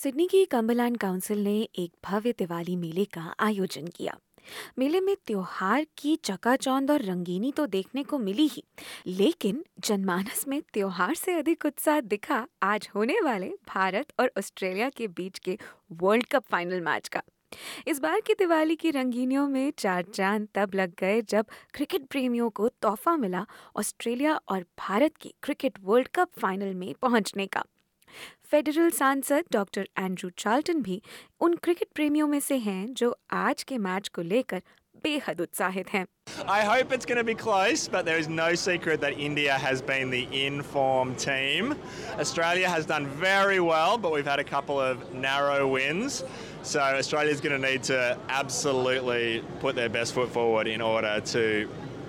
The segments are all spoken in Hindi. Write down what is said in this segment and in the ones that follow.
सिडनी की कम्बरलैंड काउंसिल ने एक भव्य दिवाली मेले का आयोजन किया। मेले में त्योहार की चकाचौंध और रंगीनी तो देखने को मिली ही, लेकिन जनमानस में त्योहार से अधिक उत्साह दिखा आज होने वाले भारत और ऑस्ट्रेलिया के बीच के वर्ल्ड कप फाइनल मैच का। इस बार की दिवाली की रंगीनियों में चार चाँद तब लग गए जब क्रिकेट प्रेमियों को तोहफा मिला ऑस्ट्रेलिया और भारत के क्रिकेट वर्ल्ड कप फाइनल में पहुँचने का। फेडरल सांसद डॉक्टर एंड्रू चार्ल्टन भी उन क्रिकेट प्रेमियों में से हैं जो आज के मैच को लेकर बेहद उत्साहित हैं I hope it's going to be close, but there is no secret that India has been the in-form team. Australia has done very well, but we've had a couple of narrow wins. So Australia's going to need to absolutely put their best foot forward in order to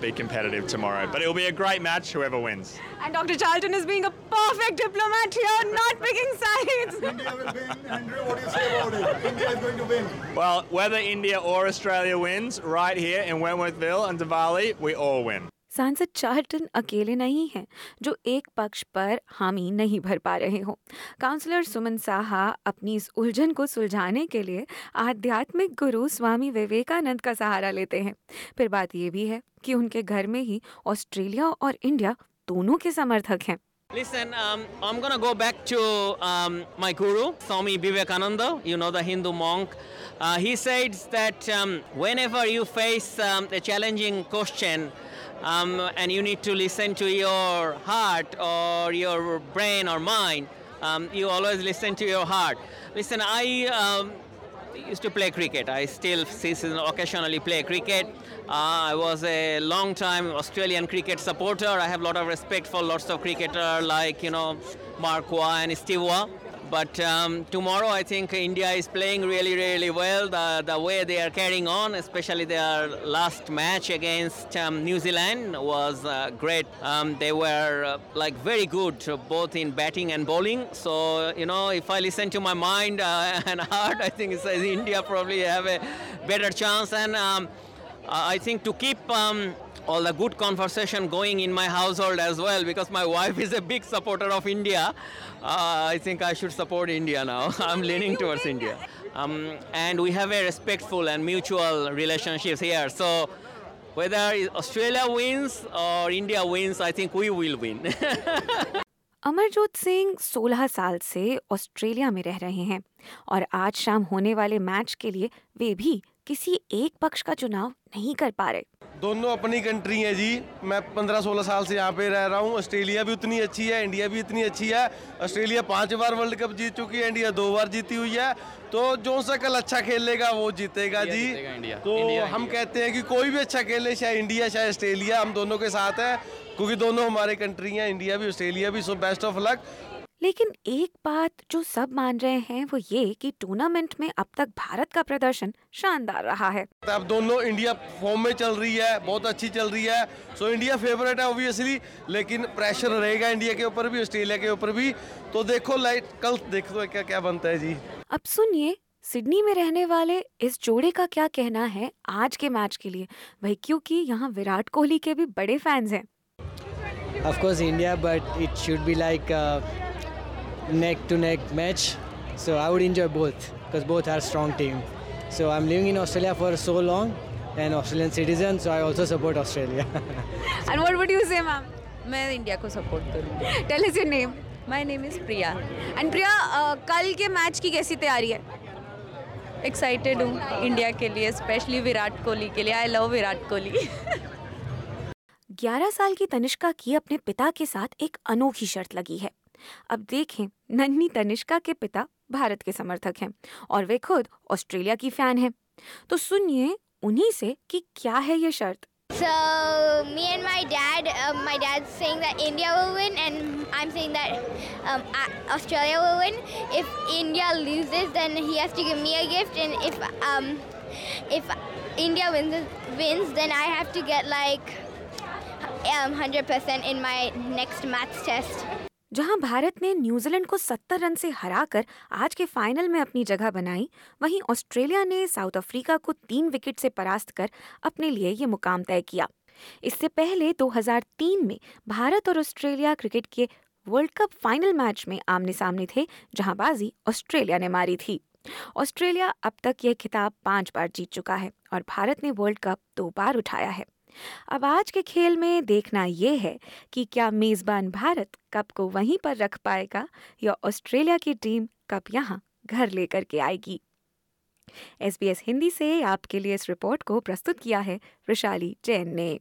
be competitive tomorrow. But it'll be a great match, whoever wins. And Dr. Charlton is being a perfect diplomat here, not picking sides. India will win. Andrew, what do you say about it? India is going to win. Well, whether India or Australia wins, right here in Wentworthville and Diwali, we all win. सांसद चार्टन अकेले नहीं हैं, जो एक पक्ष पर हामी नहीं भर पा रहे हो। काउंसलर सुमन साहा अपनी इस उलझन को सुलझाने के लिए आध्यात्मिक गुरु स्वामी विवेकानंद का सहारा लेते हैं। फिर बात ये भी है कि उनके घर में ही ऑस्ट्रेलिया और इंडिया दोनों के समर्थक हैं। Listen, um, I'm gonna go back to um, my guru, Swami Vivekananda, you know, the Hindu monk. Uh, he says that um, whenever you face um, a challenging question um, and you need to listen to your heart or your brain or mind, um, you always listen to your heart. Listen, I used to play cricket. I still occasionally play cricket. Uh, I was a long time Australian cricket supporter. I have a lot of respect for lots of cricketers like, you know, Mark Waugh and Steve Waugh. But um, tomorrow, I think India is playing really, really well. The, the way they are carrying on, especially their last match against um, New Zealand, was uh, great. Um, they were uh, like very good, uh, both in batting and bowling. So, you know, if I listen to my mind uh, and heart, I think it says India probably have a better chance. And um, I think to keep um, all the good conversation going in my household as well because my wife is a big supporter of India. Uh, I think I should support India now. I'm leaning towards India. Um, and we have a respectful and mutual relationships here. So whether Australia wins or India wins, I think we will win. Amarjot Singh 16 साल से ऑस्ट्रेलिया में रह रहे हैं और आज शाम होने वाले मैच के लिए वे भी किसी एक पक्ष का चुनाव नहीं कर पा रहे। दोनों अपनी कंट्री है जी। मैं 15-16 साल से यहाँ पे रह रहा हूँ। ऑस्ट्रेलिया भी उतनी अच्छी है इंडिया भी इतनी अच्छी है। ऑस्ट्रेलिया पाँच बार वर्ल्ड कप जीत चुकी है इंडिया दो बार जीती हुई है। तो जो सा कल अच्छा खेलेगा वो जीतेगा जी। जीतेगा इंडिया। तो इंडिया, हम इंडिया। कहते हैं कि कोई भी अच्छा खेले चाहे इंडिया चाहे ऑस्ट्रेलिया हम दोनों के साथ है। क्योंकि दोनों हमारे कंट्री हैं इंडिया भी ऑस्ट्रेलिया भी। सो बेस्ट ऑफ़ लक लेकिन एक बात जो सब मान रहे हैं वो ये कि टूर्नामेंट में अब तक भारत का प्रदर्शन शानदार रहा है। अब दोनों इंडिया फॉर्म में चल रही है बहुत अच्छी चल रही है। सो इंडिया फेवरेट है ऑब्वियसली लेकिन प्रेशर रहेगा इंडिया के ऊपर भी ऑस्ट्रेलिया के ऊपर भी। तो देखो लाइट कल देखो क्या क्या बनता है जी। अब सुनिए सिडनी में रहने वाले इस जोड़े का क्या कहना है आज के मैच के लिए? भाई क्योंकि यहाँ विराट कोहली के भी बड़े फैंस हैं। Of course, India, but it should be like a neck to neck match. So I would enjoy both because both are strong team. So I'm living in Australia for so long and Australian citizen, so I also support Australia. And what would you say ma'am मैं इंडिया को सपोर्ट करूँगी tell us your name my name is Priya and Priya uh, कल के मैच की कैसी तैयारी है एक्साइटेड हूँ इंडिया के लिए स्पेशली विराट कोहली के लिए आई लव विराट कोहली 11 साल की तनिष्का की अपने पिता के साथ एक अनोखी शर्त लगी है अब देखें नन्ही तनिष्का के पिता भारत के समर्थक हैं और वे खुद ऑस्ट्रेलिया की फ़ैन हैं तो सुनिए उन्हीं से कि क्या है ये शर्त So me and my dad, um, my dad's saying that India will win, and I'm saying that um, Australia will win. If India loses, then he has to give me a gift, and if um, if India wins, wins, then I have to get like um, 100% in my next maths test. जहाँ भारत ने न्यूजीलैंड को 70 रन से हराकर आज के फाइनल में अपनी जगह बनाई, वहीं ऑस्ट्रेलिया ने साउथ अफ्रीका को तीन विकेट से परास्त कर अपने लिए ये मुकाम तय किया। इससे पहले 2003 में भारत और ऑस्ट्रेलिया क्रिकेट के वर्ल्ड कप फाइनल मैच में आमने सामने थे, जहाँ बाजी ऑस्ट्रेलिया ने मारी थी। ऑस्ट्रेलिया अब तक यह खिताब पाँच बार जीत चुका है और भारत ने वर्ल्ड कप दो बार उठाया है। अब आज के खेल में देखना ये है कि क्या मेजबान भारत कप को वहीं पर रख पाएगा या ऑस्ट्रेलिया की टीम कप यहाँ घर लेकर के आएगी। एसबीएस हिंदी से आपके लिए इस रिपोर्ट को प्रस्तुत किया है वैशाली जैन ने।